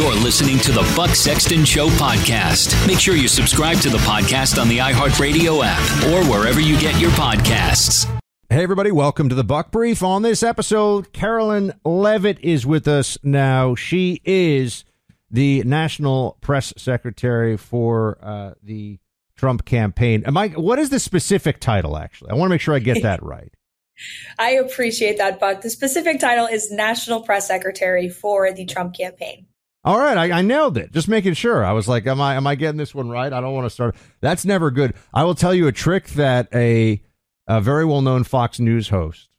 You're listening to the Buck Sexton Show podcast. Make sure you subscribe to the podcast on the iHeartRadio app or wherever you get your podcasts. Hey, everybody, welcome to the Buck Brief. On this episode, Karoline Leavitt is with us now. She is the National Press Secretary for uh, the Trump campaign. Am I, what is the specific title, actually? I want to make sure I get that right. I appreciate that, Buck. The specific title is National Press Secretary for the Trump campaign. All right, I, I, nailed it. Just making sure. I was like, am I am I getting this one right? I don't want to start. That's never good. I will tell you a trick that a a very well known Fox News host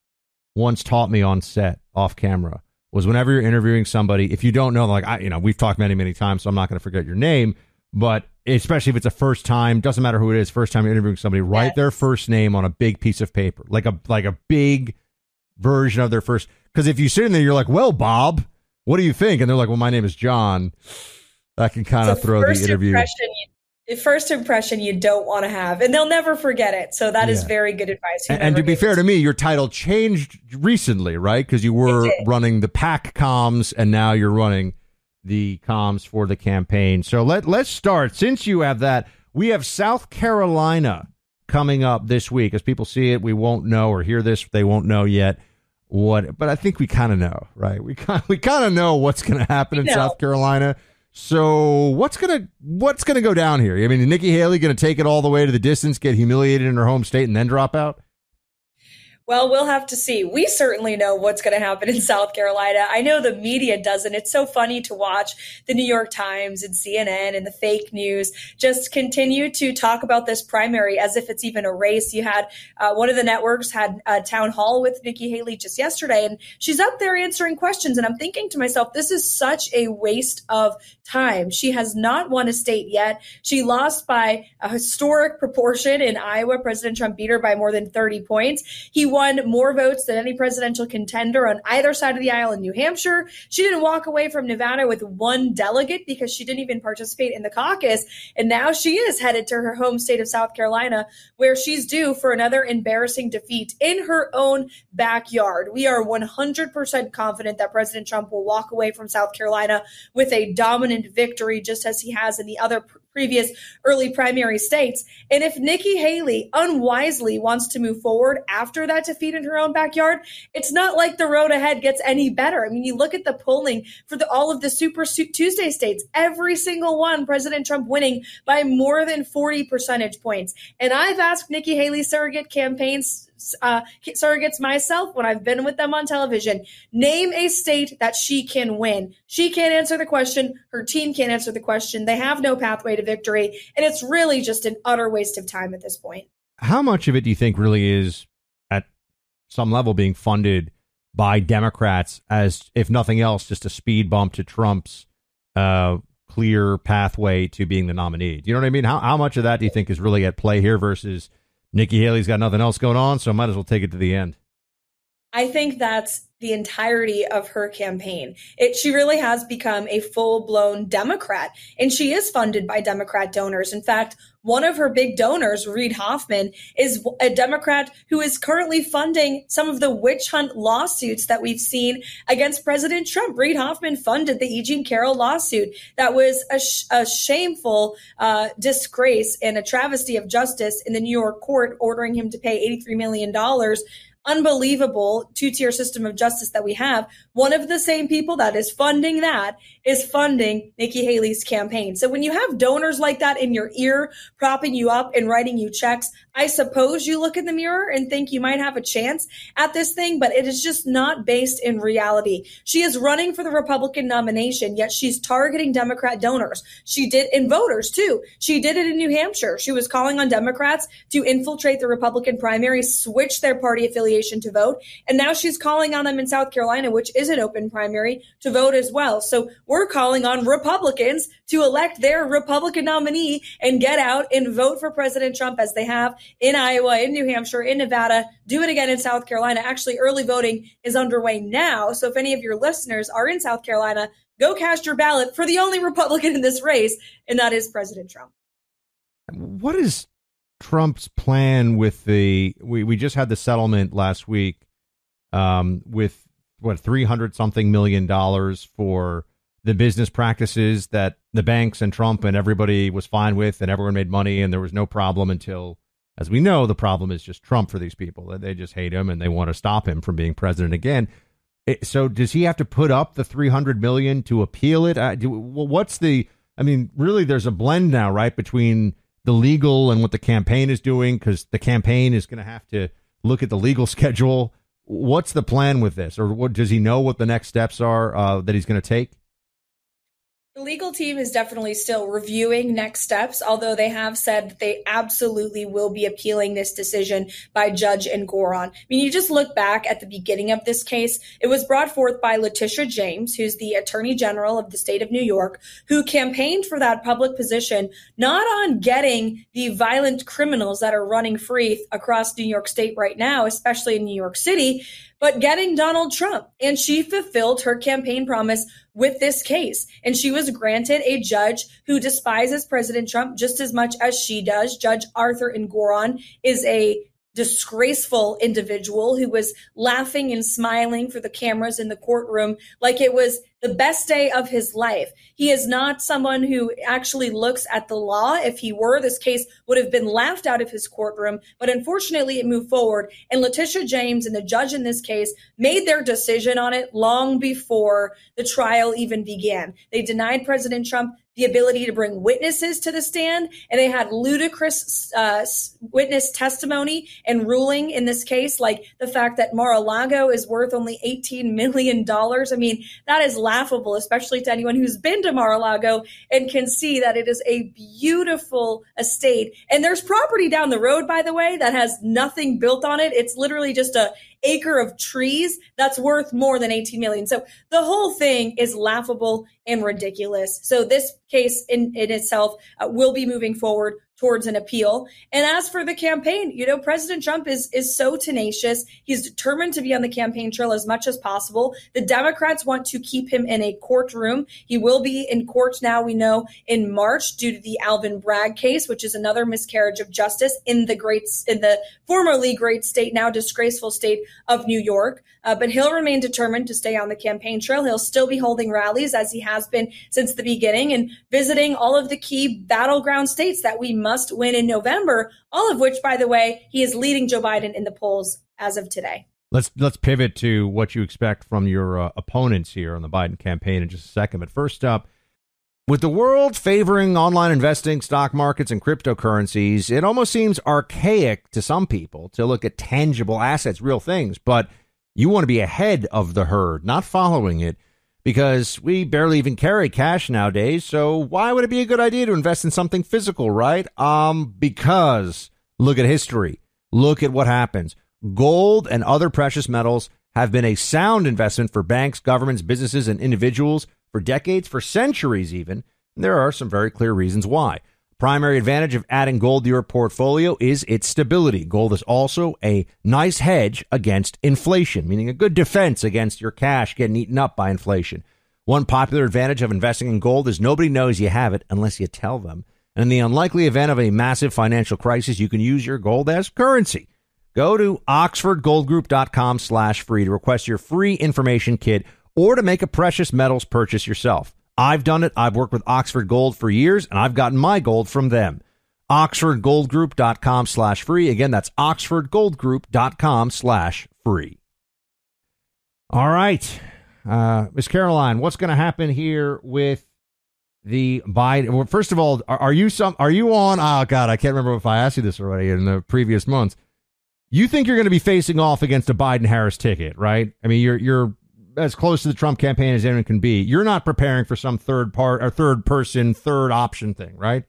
once taught me on set off camera was whenever you're interviewing somebody, if you don't know, like I, you know, we've talked many many times, so I'm not going to forget your name, but especially if it's a first time, doesn't matter who it is, first time you're interviewing somebody, write yes. their first name on a big piece of paper, like a like a big version of their first. Because if you sit in there, you're like, well, Bob what do you think? And they're like, well, my name is John. That can kind of throw the interview. You, first impression you don't want to have, and they'll never forget it. So that yeah. is very good advice. And, and to be fair to me, your title changed recently, right? Because you were running the PAC comms, and now you're running the comms for the campaign. So let let's start. Since you have that, we have South Carolina coming up this week. As people see it, we won't know or hear this, they won't know yet what but I think we kind of know, right? We kind we kind of know what's going to happen in South Carolina. So what's gonna what's gonna go down here? I mean, Nikki Haley going to take it all the way to the distance, get humiliated in her home state, and then drop out? Well, we'll have to see. We certainly know what's going to happen in South Carolina. I know the media doesn't. It's so funny to watch the New York Times and CNN and the fake news just continue to talk about this primary as if it's even a race. You had uh, one of the networks had a town hall with Nikki Haley just yesterday, and she's up there answering questions. And I'm thinking to myself, this is such a waste of time. She has not won a state yet. She lost by a historic proportion in Iowa. President Trump beat her by more than 30 points. He won more votes than any presidential contender on either side of the aisle in New Hampshire. She didn't walk away from Nevada with one delegate because she didn't even participate in the caucus. And now she is headed to her home state of South Carolina, where she's due for another embarrassing defeat in her own backyard. We are 100% confident that President Trump will walk away from South Carolina with a dominant victory, just as he has in the other previous early primary states. And if Nikki Haley unwisely wants to move forward after that defeat in her own backyard, it's not like the road ahead gets any better. I mean, you look at the polling for the, all of the Super Tuesday states, every single one, President Trump winning by more than 40 percentage points. And I've asked Nikki Haley surrogate campaigns uh, surrogates myself when I've been with them on television. Name a state that she can win. She can't answer the question. Her team can't answer the question. They have no pathway to victory. And it's really just an utter waste of time at this point. How much of it do you think really is at some level being funded by Democrats as, if nothing else, just a speed bump to Trump's uh, clear pathway to being the nominee? Do you know what I mean? How, how much of that do you think is really at play here versus – Nikki Haley's got nothing else going on, so might as well take it to the end. I think that's the entirety of her campaign. It, she really has become a full blown Democrat, and she is funded by Democrat donors. In fact, one of her big donors, Reid Hoffman, is a Democrat who is currently funding some of the witch hunt lawsuits that we've seen against President Trump. Reid Hoffman funded the E. Jean Carroll lawsuit. That was a, sh- a shameful uh, disgrace and a travesty of justice in the New York court, ordering him to pay $83 million unbelievable two tier system of justice that we have. One of the same people that is funding that is funding Nikki Haley's campaign. So when you have donors like that in your ear, propping you up and writing you checks, I suppose you look in the mirror and think you might have a chance at this thing, but it is just not based in reality. She is running for the Republican nomination, yet she's targeting Democrat donors. She did in voters too. She did it in New Hampshire. She was calling on Democrats to infiltrate the Republican primary, switch their party affiliation to vote. And now she's calling on them in South Carolina, which is an open primary, to vote as well. So we're calling on Republicans to elect their Republican nominee and get out and vote for President Trump as they have in Iowa, in New Hampshire, in Nevada, do it again in South Carolina. Actually, early voting is underway now. So if any of your listeners are in South Carolina, go cast your ballot for the only Republican in this race, and that is President Trump. What is Trump's plan with the? We, we just had the settlement last week um, with what, 300 something million dollars for the business practices that the banks and Trump and everybody was fine with, and everyone made money, and there was no problem until, as we know, the problem is just Trump for these people. They just hate him and they want to stop him from being president again. So, does he have to put up the three hundred million to appeal it? Uh, do, what's the? I mean, really, there's a blend now, right, between the legal and what the campaign is doing, because the campaign is going to have to look at the legal schedule. What's the plan with this, or what does he know what the next steps are uh, that he's going to take? The legal team is definitely still reviewing next steps, although they have said that they absolutely will be appealing this decision by Judge Engoron. I mean, you just look back at the beginning of this case. It was brought forth by Letitia James, who's the Attorney General of the state of New York, who campaigned for that public position, not on getting the violent criminals that are running free across New York State right now, especially in New York City, but getting Donald Trump. And she fulfilled her campaign promise with this case. And she was granted a judge who despises President Trump just as much as she does. Judge Arthur Engoron is a disgraceful individual who was laughing and smiling for the cameras in the courtroom like it was the best day of his life. He is not someone who actually looks at the law. If he were, this case would have been laughed out of his courtroom. But unfortunately, it moved forward. And Letitia James and the judge in this case made their decision on it long before the trial even began. They denied President Trump the ability to bring witnesses to the stand, and they had ludicrous uh, witness testimony and ruling in this case, like the fact that Mar-a-Lago is worth only $18 million. I mean, that is laughable, especially to anyone who's been to Mar-a-Lago and can see that it is a beautiful estate. And there's property down the road, by the way, that has nothing built on it. It's literally just a acre of trees that's worth more than 18 million. So the whole thing is laughable and ridiculous. So this case in, in itself uh, will be moving forward towards an appeal. And as for the campaign, you know, President Trump is is so tenacious. He's determined to be on the campaign trail as much as possible. The Democrats want to keep him in a courtroom. He will be in court now, we know, in March due to the Alvin Bragg case, which is another miscarriage of justice in the great in the formerly great state, now disgraceful state of New York. Uh, but he'll remain determined to stay on the campaign trail. He'll still be holding rallies as he has been since the beginning and visiting all of the key battleground states that we must win in November, all of which, by the way, he is leading Joe Biden in the polls as of today. Let's let's pivot to what you expect from your uh, opponents here on the Biden campaign in just a second. But first up, with the world favoring online investing, stock markets, and cryptocurrencies, it almost seems archaic to some people to look at tangible assets, real things. But you want to be ahead of the herd, not following it because we barely even carry cash nowadays. So why would it be a good idea to invest in something physical, right? Um, because look at history. Look at what happens. Gold and other precious metals have been a sound investment for banks, governments, businesses, and individuals for decades, for centuries even. And there are some very clear reasons why. Primary advantage of adding gold to your portfolio is its stability. Gold is also a nice hedge against inflation, meaning a good defense against your cash getting eaten up by inflation. One popular advantage of investing in gold is nobody knows you have it unless you tell them. And in the unlikely event of a massive financial crisis, you can use your gold as currency. Go to oxfordgoldgroup.com slash free to request your free information kit or to make a precious metals purchase yourself. I've done it. I've worked with Oxford Gold for years, and I've gotten my gold from them. OxfordGoldGroup.com slash free. Again, that's OxfordGoldGroup.com slash free. All right. Uh, Miss Karoline, what's going to happen here with the Biden? Well, first of all, are, are you some? Are you on? Oh God, I can't remember if I asked you this already in the previous months. You think you're going to be facing off against a Biden Harris ticket, right? I mean, you're you're as close to the Trump campaign as anyone can be. You're not preparing for some third part or third person, third option thing, right?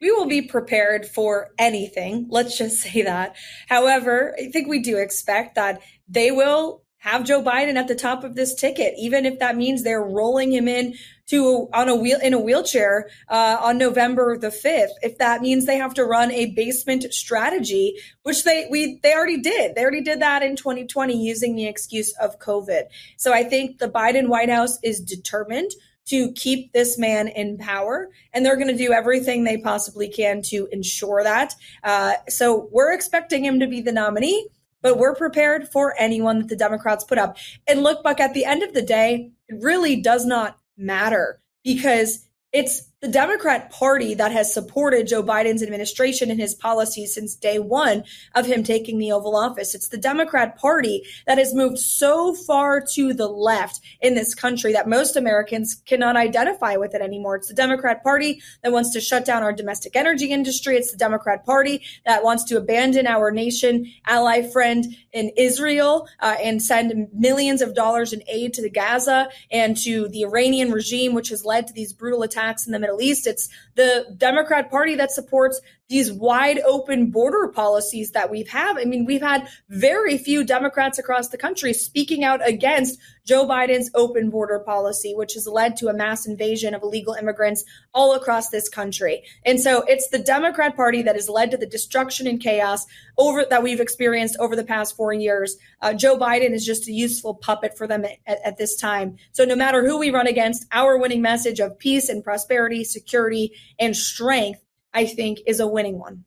We will be prepared for anything. Let's just say that. However, I think we do expect that they will have Joe Biden at the top of this ticket, even if that means they're rolling him in to on a wheel in a wheelchair uh, on November the fifth. If that means they have to run a basement strategy, which they we they already did, they already did that in 2020 using the excuse of COVID. So I think the Biden White House is determined to keep this man in power, and they're going to do everything they possibly can to ensure that. Uh, so we're expecting him to be the nominee but we're prepared for anyone that the Democrats put up. And look, Buck, at the end of the day, it really does not matter because it's the Democrat Party that has supported Joe Biden's administration and his policies since day one of him taking the Oval Office. It's the Democrat Party that has moved so far to the left in this country that most Americans cannot identify with it anymore. It's the Democrat Party that wants to shut down our domestic energy industry. It's the Democrat Party that wants to abandon our nation, ally, friend in Israel, uh, and send millions of dollars in aid to the Gaza and to the Iranian regime, which has led to these brutal attacks in the Middle Middle East. It's the Democrat Party that supports these wide open border policies that we've had. I mean, we've had very few Democrats across the country speaking out against Joe Biden's open border policy, which has led to a mass invasion of illegal immigrants all across this country. And so it's the Democrat Party that has led to the destruction and chaos over that we've experienced over the past four years. Uh, Joe Biden is just a useful puppet for them at, at this time. So no matter who we run against, our winning message of peace and prosperity, security, and strength I think is a winning one.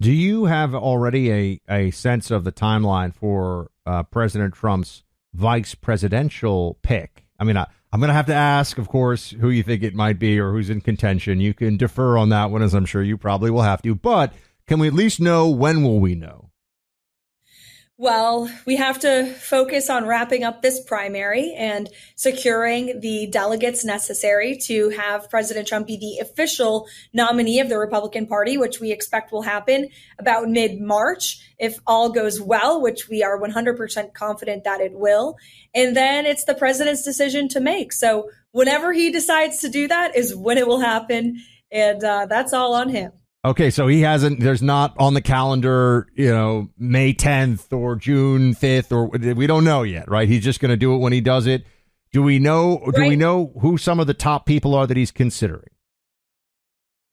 Do you have already a, a sense of the timeline for uh, President Trump's vice presidential pick? I mean, I, I'm going to have to ask, of course, who you think it might be or who's in contention. You can defer on that one, as I'm sure you probably will have to. But can we at least know when will we know? Well, we have to focus on wrapping up this primary and securing the delegates necessary to have President Trump be the official nominee of the Republican Party, which we expect will happen about mid March if all goes well, which we are 100% confident that it will. And then it's the president's decision to make. So whenever he decides to do that is when it will happen. And uh, that's all on him. Okay, so he hasn't. There's not on the calendar, you know, May 10th or June 5th, or we don't know yet, right? He's just going to do it when he does it. Do we know? Do we know who some of the top people are that he's considering?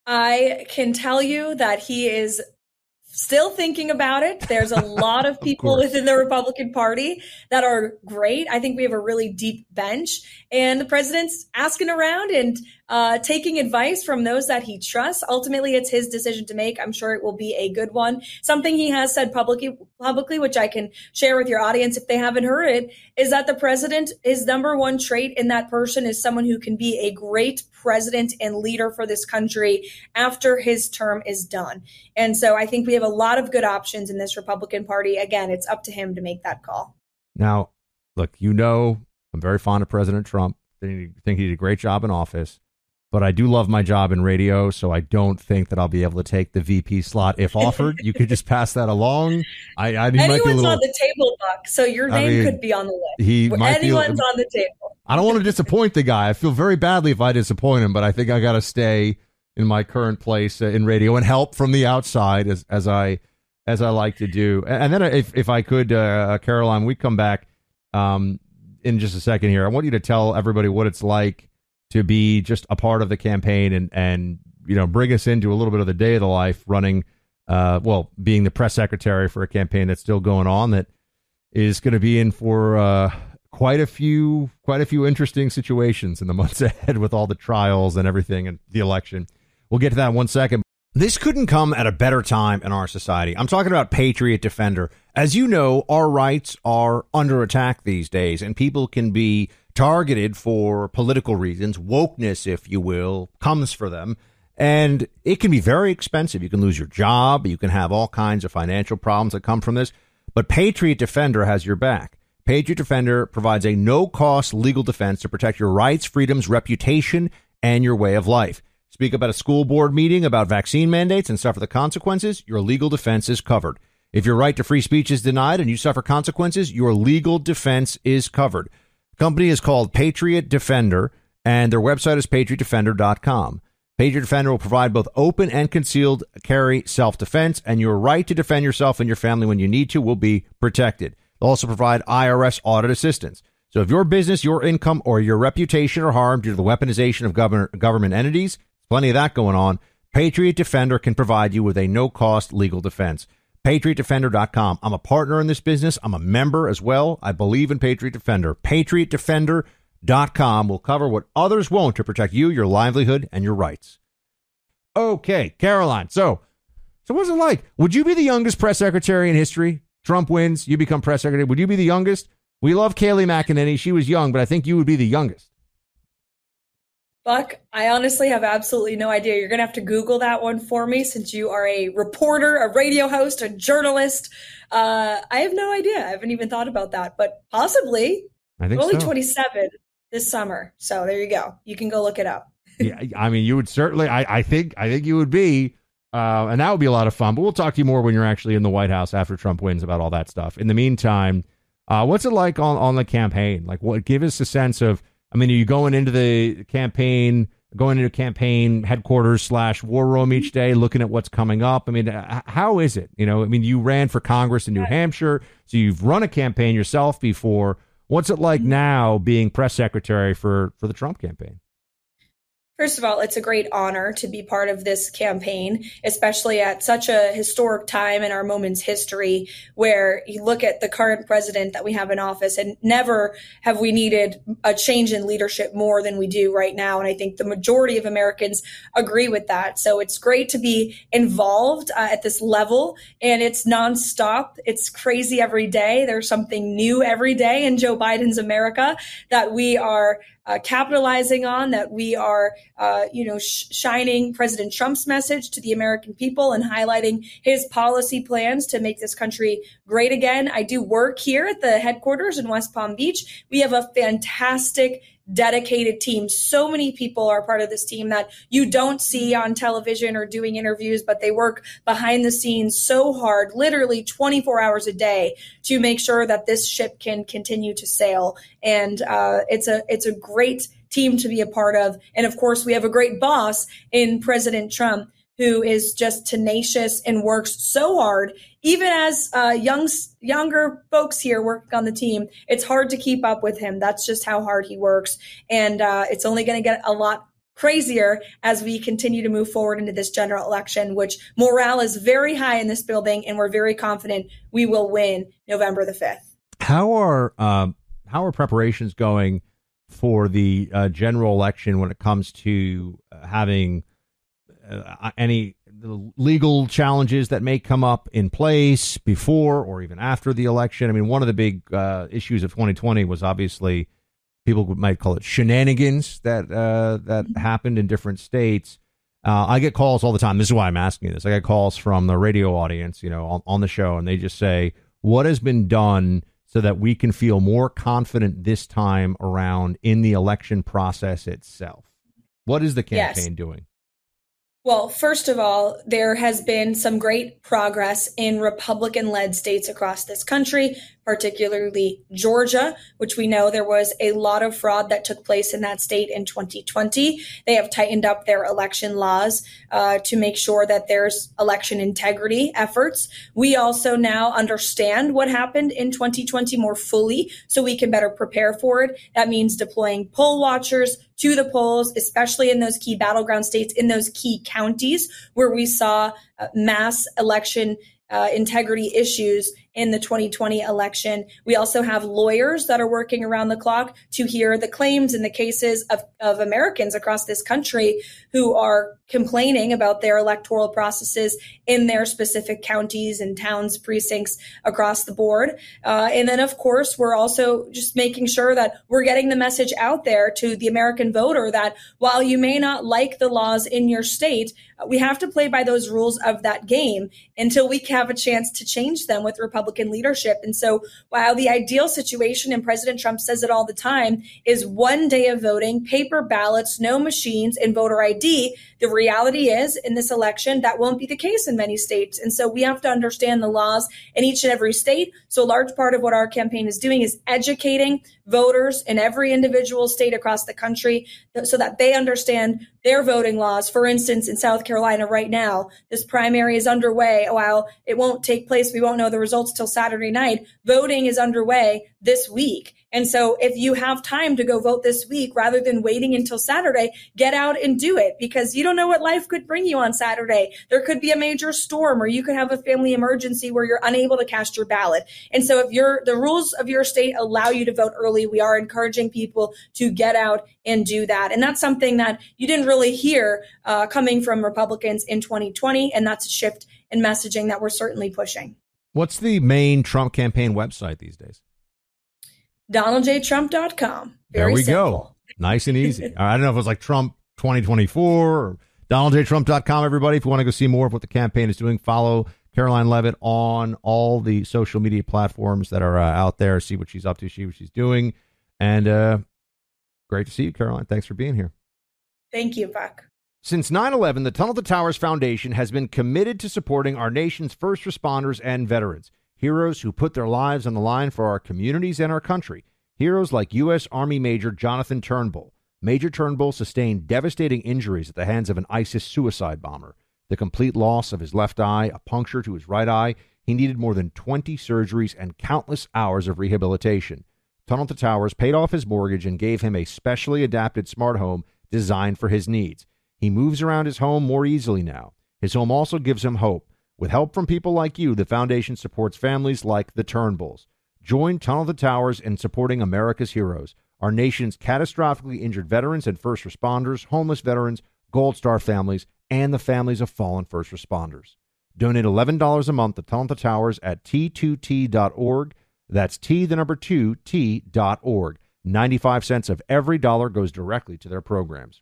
I can tell you that he is still thinking about it. There's a lot of people course. within the Republican Party that are great. I think we have a really deep bench, and the president's asking around and uh, taking advice from those that he trusts. Ultimately, it's his decision to make. I'm sure it will be a good one. Something he has said publicly, publicly, which I can share with your audience if they haven't heard it, is that the president, his number one trait in that person is someone who can be a great president and leader for this country after his term is done. And so I think we have a lot of good options in this Republican Party. Again, it's up to him to make that call. Now, look, you know, I'm very fond of President Trump. I think he did a great job in office but I do love my job in radio, so I don't think that I'll be able to take the VP slot if offered. you could just pass that along. I, I anyone's might be a little, on the table, Buck, so your name I mean, could be on the list. He anyone's be, on the table. I don't want to disappoint the guy. I feel very badly if I disappoint him, but I think I got to stay in my current place uh, in radio and help from the outside as as I as I like to do. And, then if if I could, uh, Karoline, we come back um, in just a second here. I want you to tell everybody what it's like to be just a part of the campaign and and you know bring us into a little bit of the day of the life running uh, well being the press secretary for a campaign that's still going on that is going to be in for uh, quite a few quite a few interesting situations in the months ahead with all the trials and everything and the election we'll get to that in one second this couldn't come at a better time in our society. I'm talking about Patriot Defender. As you know, our rights are under attack these days, and people can be targeted for political reasons. Wokeness, if you will, comes for them. And it can be very expensive. You can lose your job. You can have all kinds of financial problems that come from this. But Patriot Defender has your back. Patriot Defender provides a no cost legal defense to protect your rights, freedoms, reputation, and your way of life. Speak up at a school board meeting about vaccine mandates and suffer the consequences, your legal defense is covered. If your right to free speech is denied and you suffer consequences, your legal defense is covered. Company is called Patriot Defender, and their website is patriotdefender.com. Patriot Defender will provide both open and concealed carry self defense, and your right to defend yourself and your family when you need to will be protected. They'll also provide IRS audit assistance. So if your business, your income, or your reputation are harmed due to the weaponization of government, government entities, Plenty of that going on. Patriot Defender can provide you with a no cost legal defense. PatriotDefender.com. I'm a partner in this business. I'm a member as well. I believe in Patriot Defender. PatriotDefender.com will cover what others won't to protect you, your livelihood, and your rights. Okay, Karoline. So, so what's it like? Would you be the youngest press secretary in history? Trump wins, you become press secretary. Would you be the youngest? We love Kayleigh McEnany. She was young, but I think you would be the youngest. Buck, I honestly have absolutely no idea. You're going to have to Google that one for me since you are a reporter, a radio host, a journalist. Uh, I have no idea. I haven't even thought about that, but possibly. I think only so. 27 this summer. So there you go. You can go look it up. yeah, I mean, you would certainly. I, I think. I think you would be, uh, and that would be a lot of fun. But we'll talk to you more when you're actually in the White House after Trump wins about all that stuff. In the meantime, uh, what's it like on on the campaign? Like, what? Give us a sense of I mean, are you going into the campaign, going into campaign headquarters slash war room each day, looking at what's coming up? I mean, uh, how is it? You know, I mean, you ran for Congress in New Hampshire, so you've run a campaign yourself before. What's it like mm-hmm. now being press secretary for for the Trump campaign? First of all, it's a great honor to be part of this campaign, especially at such a historic time in our moment's history where you look at the current president that we have in office and never have we needed a change in leadership more than we do right now. And I think the majority of Americans agree with that. So it's great to be involved uh, at this level and it's nonstop. It's crazy every day. There's something new every day in Joe Biden's America that we are uh, capitalizing on, that we are, uh, you know, sh- shining President Trump's message to the American people and highlighting his policy plans to make this country great again. I do work here at the headquarters in West Palm Beach. We have a fantastic dedicated team. So many people are part of this team that you don't see on television or doing interviews, but they work behind the scenes so hard, literally 24 hours a day to make sure that this ship can continue to sail. And uh, it's a it's a great team to be a part of. And of course, we have a great boss in President Trump who is just tenacious and works so hard. Even as uh, young, younger folks here working on the team, it's hard to keep up with him. That's just how hard he works. And uh, it's only going to get a lot crazier as we continue to move forward into this general election, which morale is very high in this building, and we're very confident we will win November the 5th. How are um, how are preparations going for the uh, general election when it comes to uh, having uh, any legal challenges that may come up in place before or even after the election? I mean, one of the big uh, issues of 2020 was obviously people might call it shenanigans that uh, that mm-hmm. happened in different states. Uh, I get calls all the time. This is why I'm asking you this. I get calls from the radio audience, you know, on, on the show, and they just say, "What has been done so that we can feel more confident this time around in the election process itself?" What is the campaign yes. doing? Well, first of all, there has been some great progress in Republican led states across this country, particularly Georgia, which we know there was a lot of fraud that took place in that state in 2020. They have tightened up their election laws uh, to make sure that there's election integrity efforts. We also now understand what happened in 2020 more fully, so we can better prepare for it. That means deploying poll watchers, to the polls, especially in those key battleground states, in those key counties where we saw uh, mass election uh, integrity issues in the 2020 election. We also have lawyers that are working around the clock to hear the claims and the cases of, of Americans across this country who are complaining about their electoral processes in their specific counties and towns, precincts across the board. Uh, and then, of course, we're also just making sure that we're getting the message out there to the American voter that while you may not like the laws in your state, we have to play by those rules of that game until we have a chance to change them with Republican leadership. And so while the ideal situation, and President Trump says it all the time, is one day of voting, paper ballots, no machines, and voter ID, the reality is in this election, that won't be the case in many states. And so we have to understand the laws in each and every state. So a large part of what our campaign is doing is educating voters in every individual state across the country so that they understand their voting laws. For instance, in South Carolina right now, this primary is underway. While it won't take place, we won't know the results till Saturday night. Voting is underway this week. And so if you have time to go vote this week rather than waiting until Saturday, get out and do it because you don't know what life could bring you on Saturday. There could be a major storm or you could have a family emergency where you're unable to cast your ballot. And so if you're the rules of your state allow you to vote early, we are encouraging people to get out and do that. And that's something that you didn't really hear uh, coming from Republicans in 2020. And that's a shift in messaging that we're certainly pushing. What's the main Trump campaign website these days? DonaldJTrump.com. Very there we simple. go. Nice and easy. I don't know if it was like Trump 2024 or DonaldJTrump.com, everybody. If you want to go see more of what the campaign is doing, follow Karoline Leavitt on all the social media platforms that are uh, out there. See what she's up to, see what she's doing. And uh, great to see you, Karoline. Thanks for being here. Thank you, Buck. Since 9 11, the Tunnel to Towers Foundation has been committed to supporting our nation's first responders and veterans heroes who put their lives on the line for our communities and our country. Heroes like U.S. Army Major Jonathan Turnbull. Major Turnbull sustained devastating injuries at the hands of an ISIS suicide bomber. The complete loss of his left eye, a puncture to his right eye, he needed more than 20 surgeries and countless hours of rehabilitation. Tunnel to Towers paid off his mortgage and gave him a specially adapted smart home designed for his needs. He moves around his home more easily now. His home also gives him hope. With help from people like you, the foundation supports families like the Turnbulls. Join Tunnel the Towers in supporting America's heroes, our nation's catastrophically injured veterans and first responders, homeless veterans, Gold Star families, and the families of fallen first responders. Donate $11 a month to Tunnel the Towers at t2t.org. That's T, the number 2, T.org. 95 cents of every dollar goes directly to their programs.